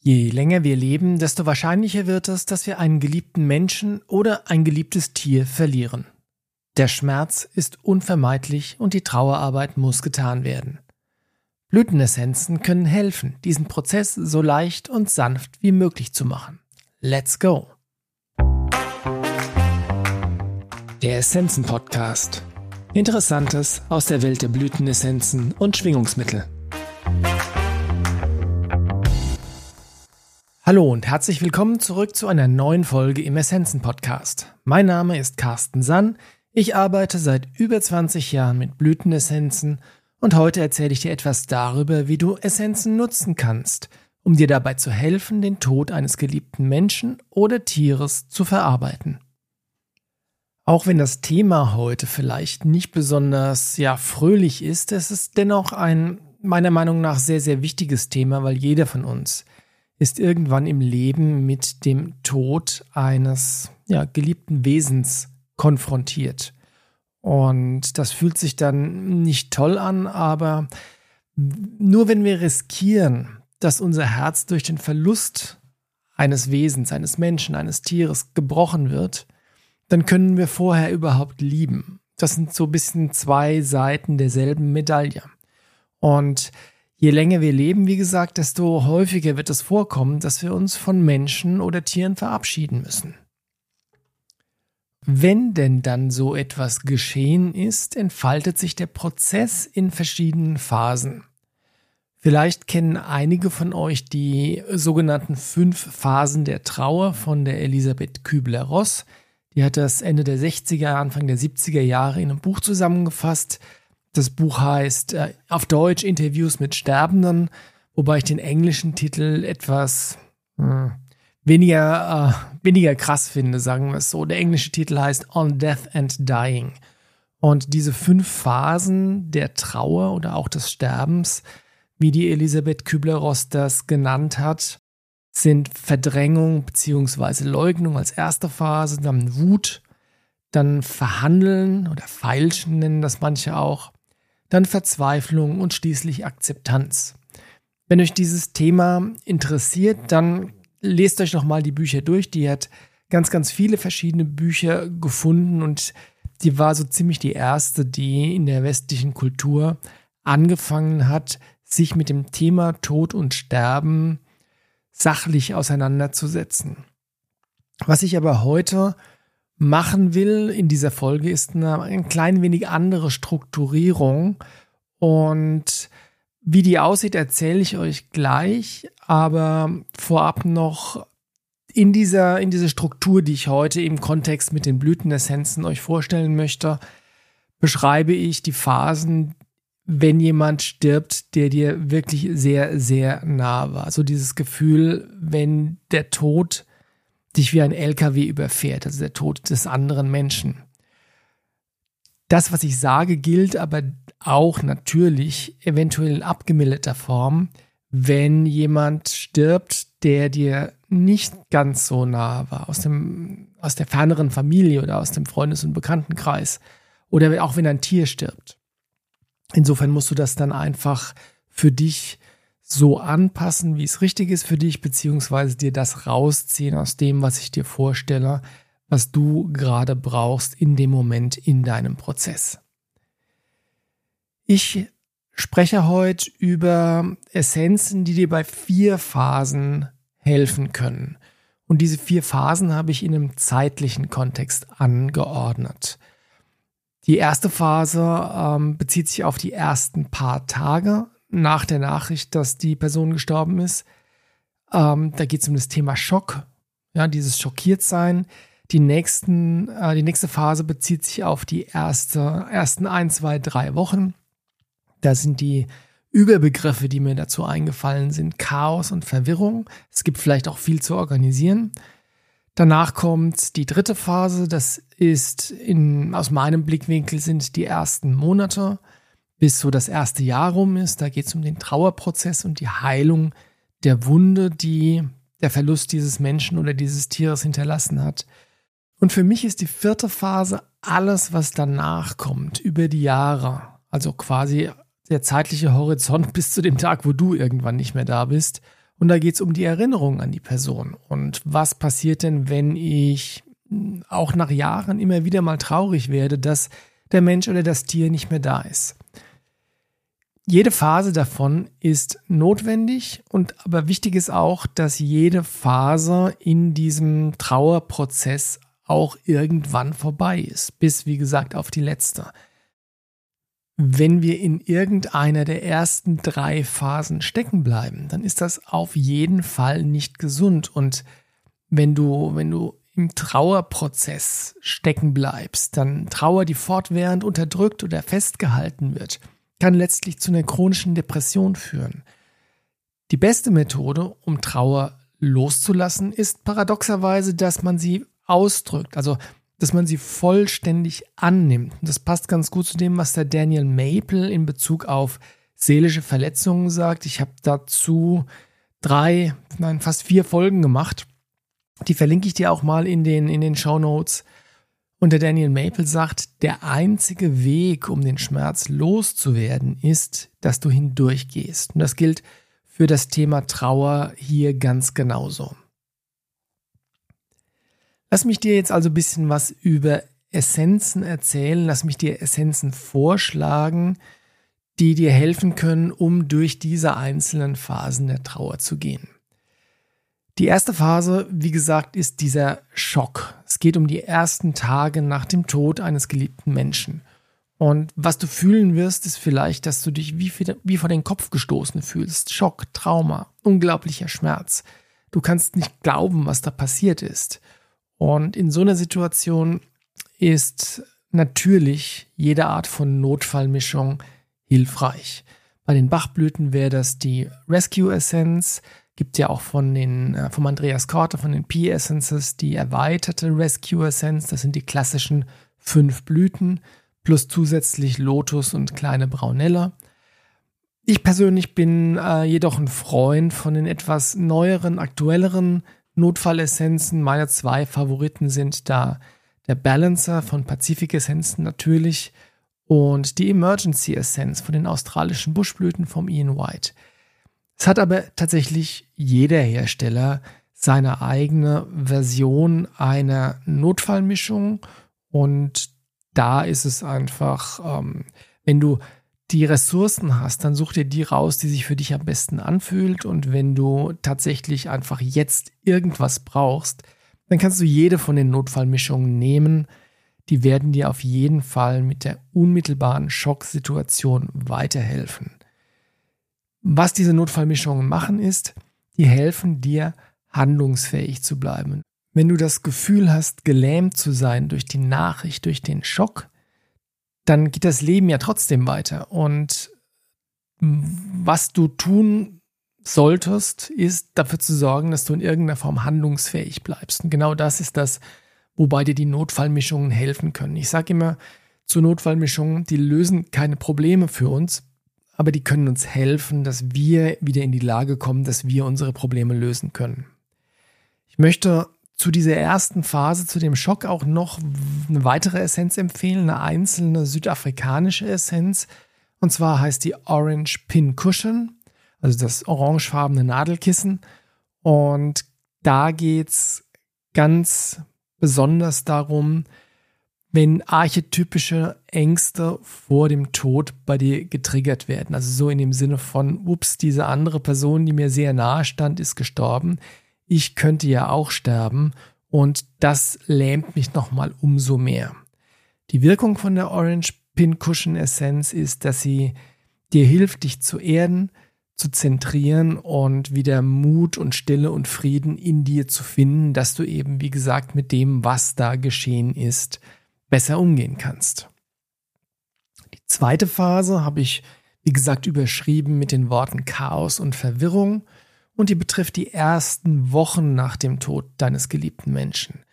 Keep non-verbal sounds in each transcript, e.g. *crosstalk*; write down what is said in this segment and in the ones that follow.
Je länger wir leben, desto wahrscheinlicher wird es, dass wir einen geliebten Menschen oder ein geliebtes Tier verlieren. Der Schmerz ist unvermeidlich und die Trauerarbeit muss getan werden. Blütenessenzen können helfen, diesen Prozess so leicht und sanft wie möglich zu machen. Let's go! Der Essenzen Podcast. Interessantes aus der Welt der Blütenessenzen und Schwingungsmittel. Hallo und herzlich willkommen zurück zu einer neuen Folge im Essenzen Podcast. Mein Name ist Carsten Sann. Ich arbeite seit über 20 Jahren mit Blütenessenzen und heute erzähle ich dir etwas darüber, wie du Essenzen nutzen kannst, um dir dabei zu helfen, den Tod eines geliebten Menschen oder Tieres zu verarbeiten. Auch wenn das Thema heute vielleicht nicht besonders ja fröhlich ist, es ist dennoch ein meiner Meinung nach sehr sehr wichtiges Thema, weil jeder von uns ist irgendwann im Leben mit dem Tod eines ja, geliebten Wesens konfrontiert. Und das fühlt sich dann nicht toll an, aber nur wenn wir riskieren, dass unser Herz durch den Verlust eines Wesens, eines Menschen, eines Tieres gebrochen wird, dann können wir vorher überhaupt lieben. Das sind so ein bisschen zwei Seiten derselben Medaille. Und Je länger wir leben, wie gesagt, desto häufiger wird es vorkommen, dass wir uns von Menschen oder Tieren verabschieden müssen. Wenn denn dann so etwas geschehen ist, entfaltet sich der Prozess in verschiedenen Phasen. Vielleicht kennen einige von euch die sogenannten fünf Phasen der Trauer von der Elisabeth Kübler-Ross. Die hat das Ende der 60er, Anfang der 70er Jahre in einem Buch zusammengefasst. Das Buch heißt äh, auf Deutsch Interviews mit Sterbenden, wobei ich den englischen Titel etwas äh, weniger, äh, weniger krass finde, sagen wir es so. Der englische Titel heißt On Death and Dying. Und diese fünf Phasen der Trauer oder auch des Sterbens, wie die Elisabeth Kübler-Ross das genannt hat, sind Verdrängung bzw. Leugnung als erste Phase, dann Wut, dann Verhandeln oder Feilschen nennen das manche auch, dann Verzweiflung und schließlich Akzeptanz. Wenn euch dieses Thema interessiert, dann lest euch noch mal die Bücher durch. Die hat ganz, ganz viele verschiedene Bücher gefunden und die war so ziemlich die erste, die in der westlichen Kultur angefangen hat, sich mit dem Thema Tod und Sterben sachlich auseinanderzusetzen. Was ich aber heute machen will in dieser Folge, ist eine ein klein wenig andere Strukturierung. Und wie die aussieht, erzähle ich euch gleich. Aber vorab noch in dieser, in dieser Struktur, die ich heute im Kontext mit den Blütenessenzen euch vorstellen möchte, beschreibe ich die Phasen, wenn jemand stirbt, der dir wirklich sehr, sehr nah war. Also dieses Gefühl, wenn der Tod dich wie ein LKW überfährt, also der Tod des anderen Menschen. Das, was ich sage, gilt aber auch natürlich eventuell in abgemilderter Form, wenn jemand stirbt, der dir nicht ganz so nah war, aus, dem, aus der ferneren Familie oder aus dem Freundes- und Bekanntenkreis oder auch wenn ein Tier stirbt. Insofern musst du das dann einfach für dich so anpassen, wie es richtig ist für dich, beziehungsweise dir das rausziehen aus dem, was ich dir vorstelle, was du gerade brauchst in dem Moment in deinem Prozess. Ich spreche heute über Essenzen, die dir bei vier Phasen helfen können. Und diese vier Phasen habe ich in einem zeitlichen Kontext angeordnet. Die erste Phase ähm, bezieht sich auf die ersten paar Tage nach der Nachricht, dass die Person gestorben ist. Ähm, da geht es um das Thema Schock, ja, dieses Schockiertsein. Die, nächsten, äh, die nächste Phase bezieht sich auf die erste, ersten ein, zwei, drei Wochen. Da sind die Überbegriffe, die mir dazu eingefallen sind, Chaos und Verwirrung. Es gibt vielleicht auch viel zu organisieren. Danach kommt die dritte Phase, das ist in, aus meinem Blickwinkel sind die ersten Monate bis so das erste Jahr rum ist. Da geht es um den Trauerprozess und die Heilung der Wunde, die der Verlust dieses Menschen oder dieses Tieres hinterlassen hat. Und für mich ist die vierte Phase alles, was danach kommt, über die Jahre. Also quasi der zeitliche Horizont *laughs* bis zu dem Tag, wo du irgendwann nicht mehr da bist. Und da geht es um die Erinnerung an die Person. Und was passiert denn, wenn ich auch nach Jahren immer wieder mal traurig werde, dass der Mensch oder das Tier nicht mehr da ist? Jede Phase davon ist notwendig und aber wichtig ist auch, dass jede Phase in diesem Trauerprozess auch irgendwann vorbei ist, bis wie gesagt auf die letzte. Wenn wir in irgendeiner der ersten drei Phasen stecken bleiben, dann ist das auf jeden Fall nicht gesund und wenn du, wenn du im Trauerprozess stecken bleibst, dann Trauer, die fortwährend unterdrückt oder festgehalten wird, kann letztlich zu einer chronischen Depression führen. Die beste Methode, um Trauer loszulassen, ist paradoxerweise, dass man sie ausdrückt, also dass man sie vollständig annimmt. Und das passt ganz gut zu dem, was der Daniel Maple in Bezug auf seelische Verletzungen sagt. Ich habe dazu drei, nein, fast vier Folgen gemacht. Die verlinke ich dir auch mal in den, in den Show Notes. Und der Daniel Maple sagt, der einzige Weg, um den Schmerz loszuwerden, ist, dass du hindurchgehst. Und das gilt für das Thema Trauer hier ganz genauso. Lass mich dir jetzt also ein bisschen was über Essenzen erzählen. Lass mich dir Essenzen vorschlagen, die dir helfen können, um durch diese einzelnen Phasen der Trauer zu gehen. Die erste Phase, wie gesagt, ist dieser Schock. Es geht um die ersten Tage nach dem Tod eines geliebten Menschen. Und was du fühlen wirst, ist vielleicht, dass du dich wie, vor den Kopf gestoßen fühlst. Schock, Trauma, unglaublicher Schmerz. Du kannst nicht glauben, was da passiert ist. Und in so einer Situation ist natürlich jede Art von Notfallmischung hilfreich. Bei den Bachblüten wäre das die Rescue Essence, Gibt ja auch von den, äh, vom Andreas Korte, von den P-Essences, die erweiterte Rescue Essence. Das sind die klassischen fünf Blüten plus zusätzlich Lotus und kleine Braunella. Ich persönlich bin äh, jedoch ein Freund von den etwas neueren, aktuelleren Notfallessenzen. Meine zwei Favoriten sind da der Balancer von Pacific Essenzen natürlich und die Emergency Essence von den australischen Buschblüten vom Ian White. Es hat aber tatsächlich jeder Hersteller seine eigene Version einer Notfallmischung und da ist es einfach, ähm, wenn du die Ressourcen hast, dann such dir die raus, die sich für dich am besten anfühlt und wenn du tatsächlich einfach jetzt irgendwas brauchst, dann kannst du jede von den Notfallmischungen nehmen. Die werden dir auf jeden Fall mit der unmittelbaren Schocksituation weiterhelfen. Was diese Notfallmischungen machen ist, die helfen dir, handlungsfähig zu bleiben. Wenn du das Gefühl hast, gelähmt zu sein durch die Nachricht, durch den Schock, dann geht das Leben ja trotzdem weiter. Und was du tun solltest, ist dafür zu sorgen, dass du in irgendeiner Form handlungsfähig bleibst. Und genau das ist das, wobei dir die Notfallmischungen helfen können. Ich sage immer zu Notfallmischungen, die lösen keine Probleme für uns, aber die können uns helfen, dass wir wieder in die Lage kommen, dass wir unsere Probleme lösen können. Ich möchte zu dieser ersten Phase, zu dem Schock auch noch eine weitere Essenz empfehlen, eine einzelne südafrikanische Essenz. Und zwar heißt die Orange Pin Cushion, also das orangefarbene Nadelkissen. Und da geht es ganz besonders darum, wenn archetypische Ängste vor dem Tod bei dir getriggert werden. Also so in dem Sinne von, ups, diese andere Person, die mir sehr nahe stand, ist gestorben. Ich könnte ja auch sterben und das lähmt mich nochmal umso mehr. Die Wirkung von der Orange Pincushion Essenz ist, dass sie dir hilft, dich zu erden, zu zentrieren und wieder Mut und Stille und Frieden in dir zu finden, dass du eben, wie gesagt, mit dem, was da geschehen ist, besser umgehen kannst. Die zweite Phase habe ich, wie gesagt, überschrieben mit den Worten Chaos und Verwirrung und die betrifft die ersten Wochen nach dem Tod deines geliebten Menschen.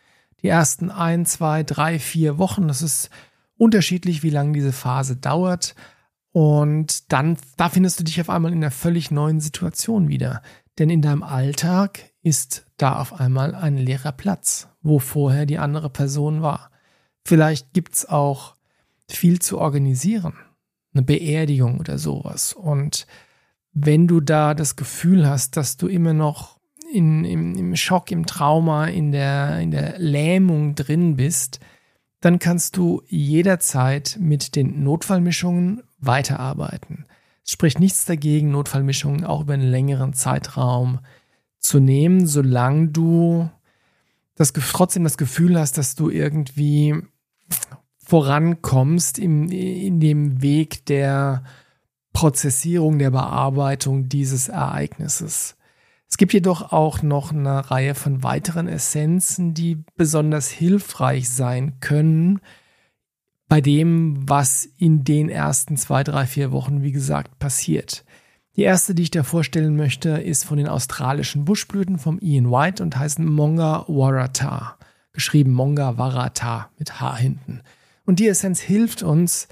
Die ersten ein, zwei, drei, vier Wochen, das ist unterschiedlich, wie lange diese Phase dauert. Und dann, da findest du dich auf einmal in einer völlig neuen Situation wieder. Denn in deinem Alltag ist da auf einmal ein leerer Platz, wo vorher die andere Person war. Vielleicht gibt es auch viel zu organisieren, eine Beerdigung oder sowas. Und wenn du da das Gefühl hast, dass du immer noch in, im, im Schock, im Trauma, in der, in der Lähmung drin bist, dann kannst du jederzeit mit den Notfallmischungen weiterarbeiten. Es spricht nichts dagegen, Notfallmischungen auch über einen längeren Zeitraum zu nehmen, solange du das, trotzdem das Gefühl hast, dass du irgendwie vorankommst im, in dem Weg der Prozessierung, der Bearbeitung dieses Ereignisses. Es gibt jedoch auch noch eine Reihe von weiteren Essenzen, die besonders hilfreich sein können bei dem, was in den ersten zwei, drei, vier Wochen, wie gesagt, passiert. Die erste, die ich dir vorstellen möchte, ist von den australischen Buschblüten vom Ian White und heißen Monga Warata. Geschrieben Monga Warata mit H hinten. Und die Essenz hilft uns,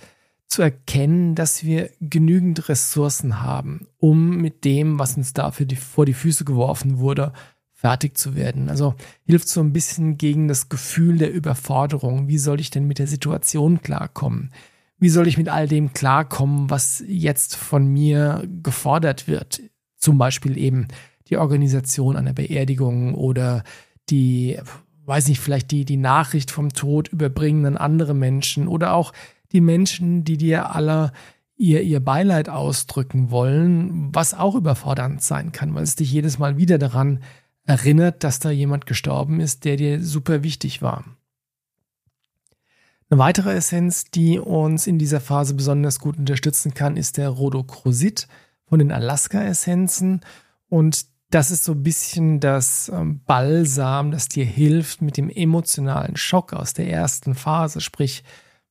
zu erkennen, dass wir genügend Ressourcen haben, um mit dem, was uns dafür die, vor die Füße geworfen wurde, fertig zu werden. Also hilft so ein bisschen gegen das Gefühl der Überforderung. Wie soll ich denn mit der Situation klarkommen? Wie soll ich mit all dem klarkommen, was jetzt von mir gefordert wird? Zum Beispiel eben die Organisation einer Beerdigung oder die, weiß nicht, vielleicht die, die Nachricht vom Tod überbringen an andere Menschen oder auch die Menschen, die dir alle ihr, ihr Beileid ausdrücken wollen, was auch überfordernd sein kann, weil es dich jedes Mal wieder daran erinnert, dass da jemand gestorben ist, der dir super wichtig war. Eine weitere Essenz, die uns in dieser Phase besonders gut unterstützen kann, ist der Rhodocrosit von den Alaska-Essenzen. Und das ist so ein bisschen das ähm, Balsam, das dir hilft mit dem emotionalen Schock aus der ersten Phase, sprich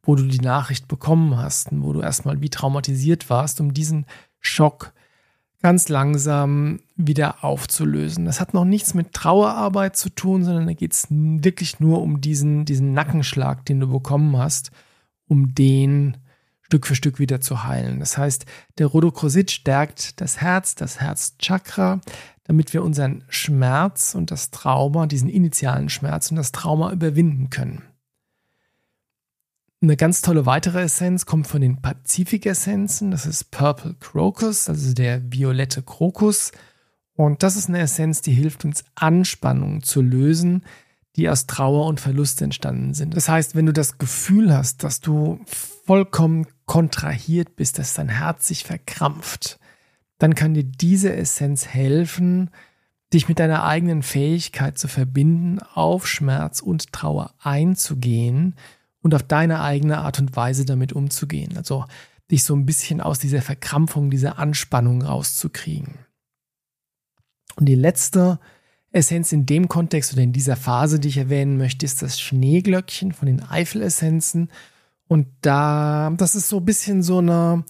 wo du die Nachricht bekommen hast und wo du erstmal wie traumatisiert warst, um diesen Schock ganz langsam wieder aufzulösen. Das hat noch nichts mit Trauerarbeit zu tun, sondern da geht es wirklich nur um diesen, diesen Nackenschlag, den du bekommen hast, um den Stück für Stück wieder zu heilen. Das heißt, der Rhodocrosit stärkt das Herz, das Herzchakra, damit wir unseren Schmerz und das Trauma, diesen initialen Schmerz und das Trauma überwinden können. Eine ganz tolle weitere Essenz kommt von den Pazifik-Essenzen. Das ist Purple Crocus, also der violette Krokus. Und das ist eine Essenz, die hilft uns, Anspannungen zu lösen, die aus Trauer und Verlust entstanden sind. Das heißt, wenn du das Gefühl hast, dass du vollkommen kontrahiert bist, dass dein Herz sich verkrampft, dann kann dir diese Essenz helfen, dich mit deiner eigenen Fähigkeit zu verbinden, auf Schmerz und Trauer einzugehen und auf deine eigene Art und Weise damit umzugehen. Also dich so ein bisschen aus dieser Verkrampfung, dieser Anspannung rauszukriegen. Und die letzte Essenz in dem Kontext oder in dieser Phase, die ich erwähnen möchte, ist das Schneeglöckchen von den Eifelessenzen. Und da, das ist so ein bisschen so eine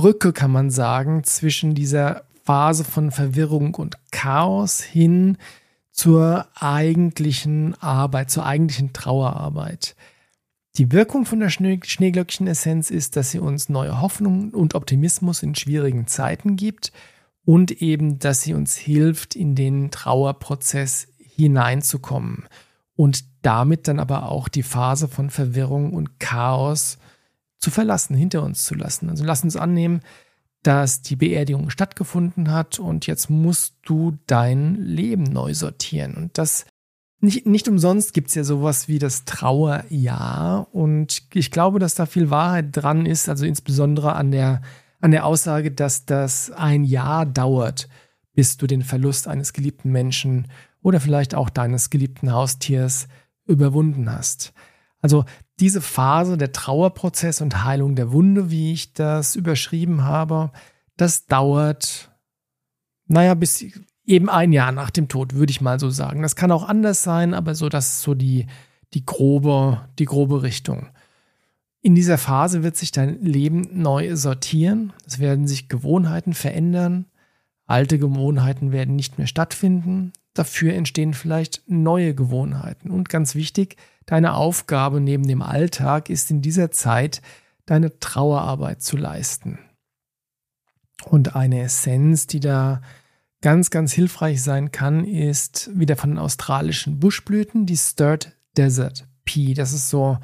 Brücke, kann man sagen, zwischen dieser Phase von Verwirrung und Chaos hin zur eigentlichen Arbeit, zur eigentlichen Trauerarbeit. Die Wirkung von der Schneeglöckchenessenz ist, dass sie uns neue Hoffnung und Optimismus in schwierigen Zeiten gibt und eben, dass sie uns hilft, in den Trauerprozess hineinzukommen und damit dann aber auch die Phase von Verwirrung und Chaos zu verlassen, hinter uns zu lassen. Also lass uns annehmen, dass die Beerdigung stattgefunden hat und jetzt musst du dein Leben neu sortieren. Und das nicht, nicht umsonst gibt es ja sowas wie das Trauerjahr. Und ich glaube, dass da viel Wahrheit dran ist, also insbesondere an der, an der Aussage, dass das ein Jahr dauert, bis du den Verlust eines geliebten Menschen oder vielleicht auch deines geliebten Haustiers überwunden hast. Also diese Phase der Trauerprozess und Heilung der Wunde, wie ich das überschrieben habe, das dauert, naja, bis eben ein Jahr nach dem Tod, würde ich mal so sagen. Das kann auch anders sein, aber so, das ist so die, die grobe, die grobe Richtung. In dieser Phase wird sich dein Leben neu sortieren. Es werden sich Gewohnheiten verändern. Alte Gewohnheiten werden nicht mehr stattfinden. Dafür entstehen vielleicht neue Gewohnheiten. Und ganz wichtig, deine Aufgabe neben dem Alltag ist in dieser Zeit, deine Trauerarbeit zu leisten. Und eine Essenz, die da ganz, ganz hilfreich sein kann, ist wieder von den australischen Buschblüten, die Stirred Desert Pea. Das ist so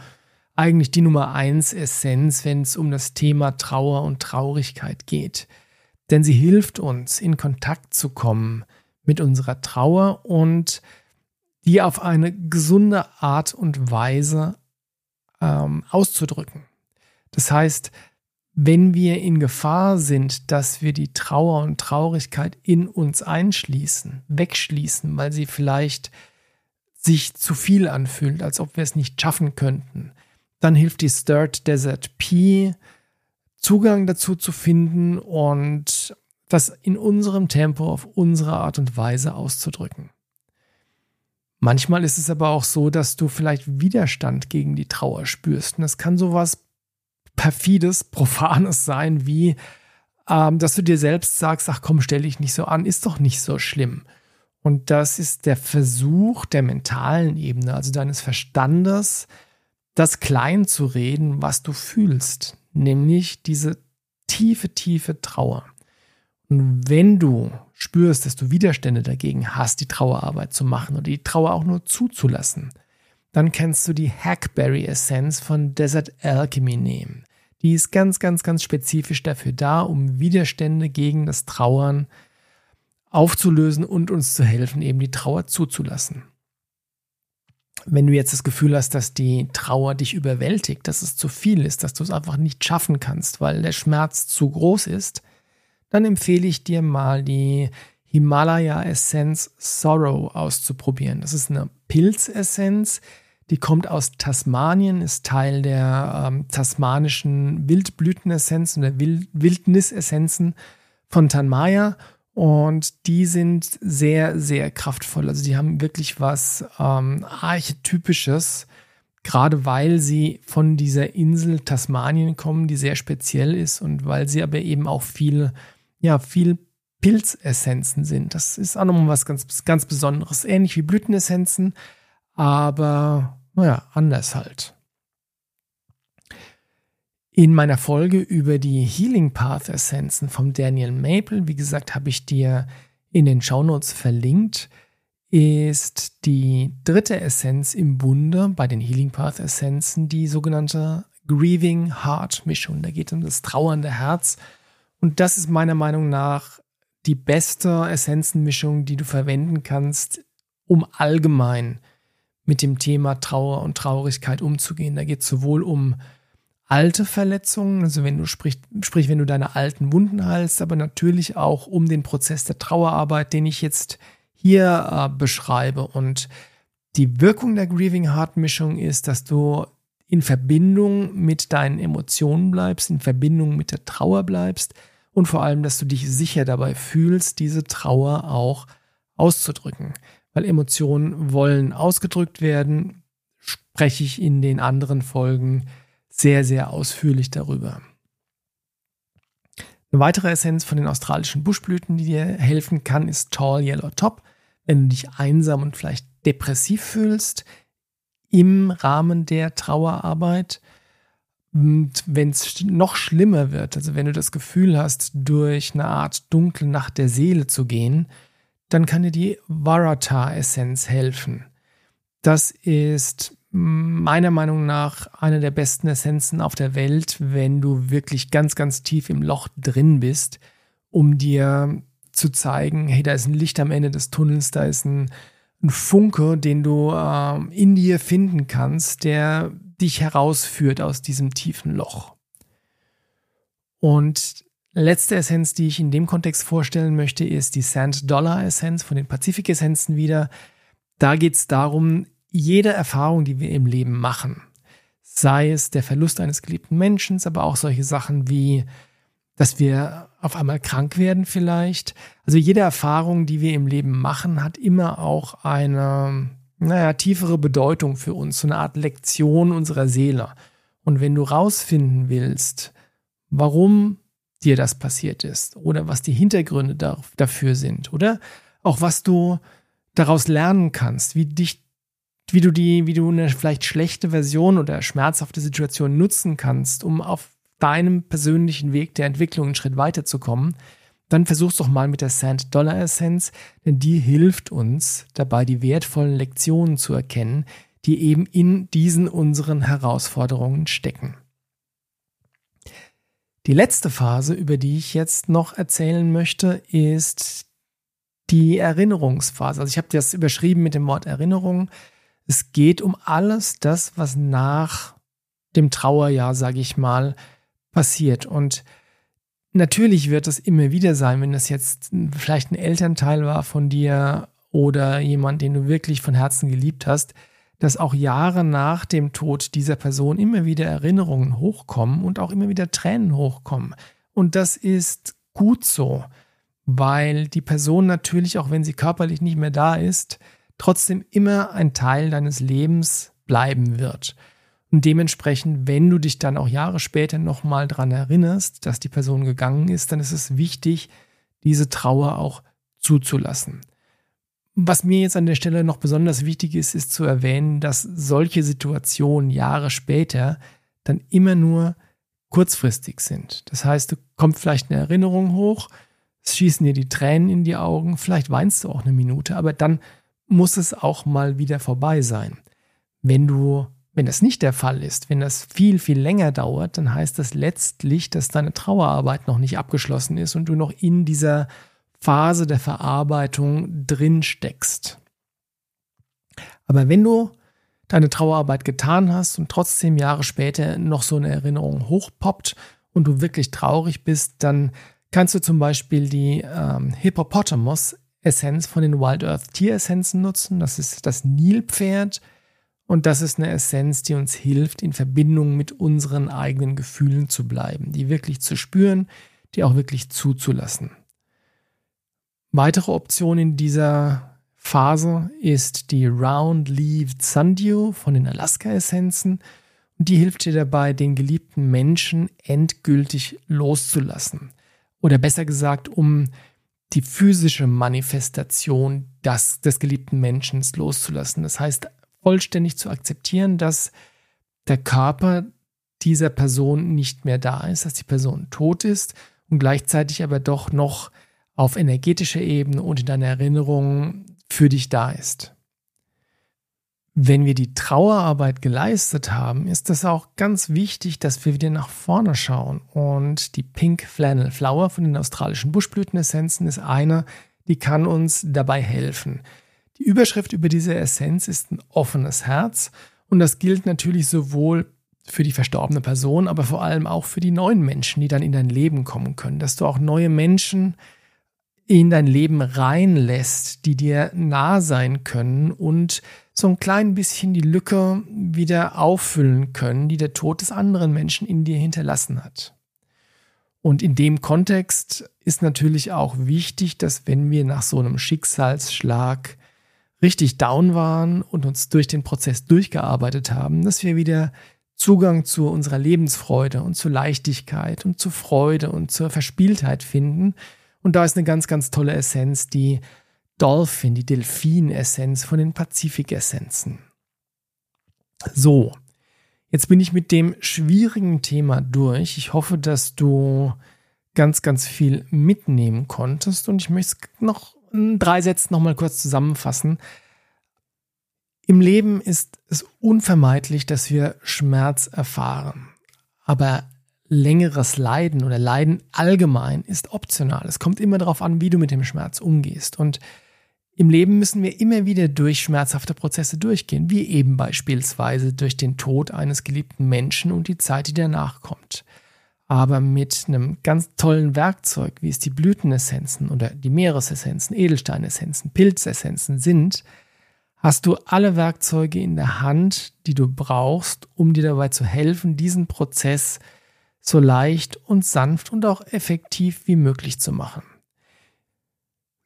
eigentlich die Nummer eins Essenz, wenn es um das Thema Trauer und Traurigkeit geht. denn sie hilft uns, in Kontakt zu kommen mit unserer Trauer und die auf eine gesunde Art und Weise ähm, auszudrücken. Das heißt, wenn wir in Gefahr sind, dass wir die Trauer und Traurigkeit in uns einschließen, wegschließen, weil sie vielleicht sich zu viel anfühlt, als ob wir es nicht schaffen könnten, dann hilft die Stirred Desert P, Zugang dazu zu finden und das in unserem Tempo auf unsere Art und Weise auszudrücken. Manchmal ist es aber auch so, dass du vielleicht Widerstand gegen die Trauer spürst. Und das kann sowas perfides, profanes sein, wie ähm, dass du dir selbst sagst, ach komm, stell dich nicht so an, ist doch nicht so schlimm. Und das ist der Versuch der mentalen Ebene, also deines Verstandes, das klein zu reden, was du fühlst, nämlich diese tiefe, tiefe Trauer. Und wenn du spürst, dass du Widerstände dagegen hast, die Trauerarbeit zu machen oder die Trauer auch nur zuzulassen, dann kannst du die Hackberry Essenz von Desert Alchemy nehmen. Die ist ganz, ganz, ganz spezifisch dafür da, um Widerstände gegen das Trauern aufzulösen und uns zu helfen, eben die Trauer zuzulassen. Wenn du jetzt das Gefühl hast, dass die Trauer dich überwältigt, dass es zu viel ist, dass du es einfach nicht schaffen kannst, weil der Schmerz zu groß ist, dann empfehle ich dir mal die Himalaya Essenz Sorrow auszuprobieren. Das ist eine Pilzessenz, die kommt aus Tasmanien, ist Teil der ähm, tasmanischen Wildblütenessenzen oder Wild Wildnisessenzen von Tanmaya. Und die sind sehr, sehr kraftvoll. Also die haben wirklich was ähm, Archetypisches, gerade weil sie von dieser Insel Tasmanien kommen, die sehr speziell ist und weil sie aber eben auch viel, ja, viel Pilzessenzen sind. Das ist auch nochmal was ganz, ganz Besonderes. Ähnlich wie Blütenessenzen, aber naja, anders halt. In meiner Folge über die Healing Path Essenzen vom Daniel Maple, wie gesagt, habe ich dir in den Shownotes verlinkt, ist die dritte Essenz im Bunde bei den Healing Path Essenzen die sogenannte Grieving Heart Mischung. Da geht es um das trauernde Herz. Und das ist meiner Meinung nach die beste Essenzenmischung, die du verwenden kannst, um allgemein mit dem Thema Trauer und Traurigkeit umzugehen. Da geht es sowohl um alte Verletzungen, also wenn du sprich, sprich, wenn du deine alten Wunden heilst, aber natürlich auch um den Prozess der Trauerarbeit, den ich jetzt hier äh, beschreibe. Und die Wirkung der Grieving Heart Mischung ist, dass du in Verbindung mit deinen Emotionen bleibst, in Verbindung mit der Trauer bleibst und vor allem, dass du dich sicher dabei fühlst, diese Trauer auch auszudrücken weil Emotionen wollen ausgedrückt werden, spreche ich in den anderen Folgen sehr, sehr ausführlich darüber. Eine weitere Essenz von den australischen Buschblüten, die dir helfen kann, ist Tall Yellow Top. Wenn du dich einsam und vielleicht depressiv fühlst im Rahmen der Trauerarbeit, und wenn es noch schlimmer wird, also wenn du das Gefühl hast, durch eine Art dunkle Nacht der Seele zu gehen, dann kann dir die Varata-Essenz helfen. Das ist meiner Meinung nach eine der besten Essenzen auf der Welt, wenn du wirklich ganz, ganz tief im Loch drin bist, um dir zu zeigen, hey, da ist ein Licht am Ende des Tunnels, da ist ein, ein Funke, den du äh, in dir finden kannst, der dich herausführt aus diesem tiefen Loch. Und Letzte Essenz, die ich in dem Kontext vorstellen möchte, ist die Sand Dollar Essenz von den Pazifik-Essenzen wieder. Da geht es darum, jede Erfahrung, die wir im Leben machen, sei es der Verlust eines geliebten Menschen, aber auch solche Sachen wie, dass wir auf einmal krank werden vielleicht. Also jede Erfahrung, die wir im Leben machen, hat immer auch eine, naja, tiefere Bedeutung für uns, so eine Art Lektion unserer Seele. Und wenn du rausfinden willst, warum dir das passiert ist oder was die Hintergründe da, dafür sind oder auch was du daraus lernen kannst, wie dich wie du die, wie du eine vielleicht schlechte Version oder schmerzhafte Situation nutzen kannst, um auf deinem persönlichen Weg der Entwicklung einen Schritt weiterzukommen, dann versuch's doch mal mit der Sand Dollar Essenz, denn die hilft uns dabei, die wertvollen Lektionen zu erkennen, die eben in diesen unseren Herausforderungen stecken. Die letzte Phase, über die ich jetzt noch erzählen möchte, ist die Erinnerungsphase. Also ich habe das überschrieben mit dem Wort Erinnerung. Es geht um alles das, was nach dem Trauerjahr, sage ich mal, passiert. Und natürlich wird es immer wieder sein, wenn das jetzt vielleicht ein Elternteil war von dir oder jemand, den du wirklich von Herzen geliebt hast, dass auch Jahre nach dem Tod dieser Person immer wieder Erinnerungen hochkommen und auch immer wieder Tränen hochkommen. Und das ist gut so, weil die Person natürlich, auch wenn sie körperlich nicht mehr da ist, trotzdem immer ein Teil deines Lebens bleiben wird. Und dementsprechend, wenn du dich dann auch Jahre später nochmal daran erinnerst, dass die Person gegangen ist, dann ist es wichtig, diese Trauer auch zuzulassen. Was mir jetzt an der Stelle noch besonders wichtig ist, ist zu erwähnen, dass solche Situationen Jahre später dann immer nur kurzfristig sind. Das heißt, du kommt vielleicht eine Erinnerung hoch, es schießen dir die Tränen in die Augen, vielleicht weinst du auch eine Minute, aber dann muss es auch mal wieder vorbei sein. Wenn du, wenn das nicht der Fall ist, wenn das viel, viel länger dauert, dann heißt das letztlich, dass deine Trauerarbeit noch nicht abgeschlossen ist und du noch in dieser Phase der Verarbeitung drin steckst. Aber wenn du deine Trauerarbeit getan hast und trotzdem Jahre später noch so eine Erinnerung hochpoppt und du wirklich traurig bist, dann kannst du zum Beispiel die ähm, Hippopotamus-Essenz von den Wild Earth Tieressenzen nutzen. Das ist das Nilpferd und das ist eine Essenz, die uns hilft, in Verbindung mit unseren eigenen Gefühlen zu bleiben, die wirklich zu spüren, die auch wirklich zuzulassen. Weitere Option in dieser Phase ist die Round Leaved Sundew von den Alaska-Essenzen. Und die hilft dir dabei, den geliebten Menschen endgültig loszulassen. Oder besser gesagt, um die physische Manifestation des, des geliebten Menschen loszulassen. Das heißt, vollständig zu akzeptieren, dass der Körper dieser Person nicht mehr da ist, dass die Person tot ist und gleichzeitig aber doch noch auf energetischer Ebene und in deiner Erinnerung für dich da ist. Wenn wir die Trauerarbeit geleistet haben, ist es auch ganz wichtig, dass wir wieder nach vorne schauen. Und die Pink Flannel Flower von den australischen Buschblütenessenzen ist eine, die kann uns dabei helfen. Die Überschrift über diese Essenz ist ein offenes Herz und das gilt natürlich sowohl für die verstorbene Person, aber vor allem auch für die neuen Menschen, die dann in dein Leben kommen können, dass du auch neue Menschen in dein Leben reinlässt, die dir nah sein können und so ein klein bisschen die Lücke wieder auffüllen können, die der Tod des anderen Menschen in dir hinterlassen hat. Und in dem Kontext ist natürlich auch wichtig, dass wenn wir nach so einem Schicksalsschlag richtig down waren und uns durch den Prozess durchgearbeitet haben, dass wir wieder Zugang zu unserer Lebensfreude und zur Leichtigkeit und zur Freude und zur Verspieltheit finden und da ist eine ganz, ganz tolle Essenz, die Dolphin, die Delfin-Essenz von den Pazifik-Essenzen. So, jetzt bin ich mit dem schwierigen Thema durch. Ich hoffe, dass du ganz, ganz viel mitnehmen konntest und ich möchte es noch in drei Sätzen nochmal kurz zusammenfassen. Im Leben ist es unvermeidlich, dass wir Schmerz erfahren. Aber längeres Leiden oder Leiden allgemein ist optional. Es kommt immer darauf an, wie du mit dem Schmerz umgehst. Und im Leben müssen wir immer wieder durch schmerzhafte Prozesse durchgehen, wie eben beispielsweise durch den Tod eines geliebten Menschen und die Zeit, die danach kommt. Aber mit einem ganz tollen Werkzeug, wie es die Blütenessenzen oder die Meeresessenzen, Edelsteinessenzen, Pilzessenzen sind, hast du alle Werkzeuge in der Hand, die du brauchst, um dir dabei zu helfen, diesen Prozess so leicht und sanft und auch effektiv wie möglich zu machen.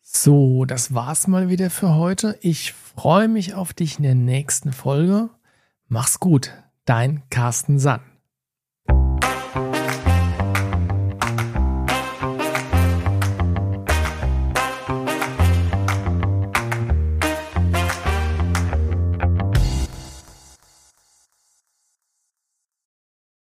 So, das war's mal wieder für heute. Ich freue mich auf dich in der nächsten Folge. Mach's gut, dein Carsten Sand.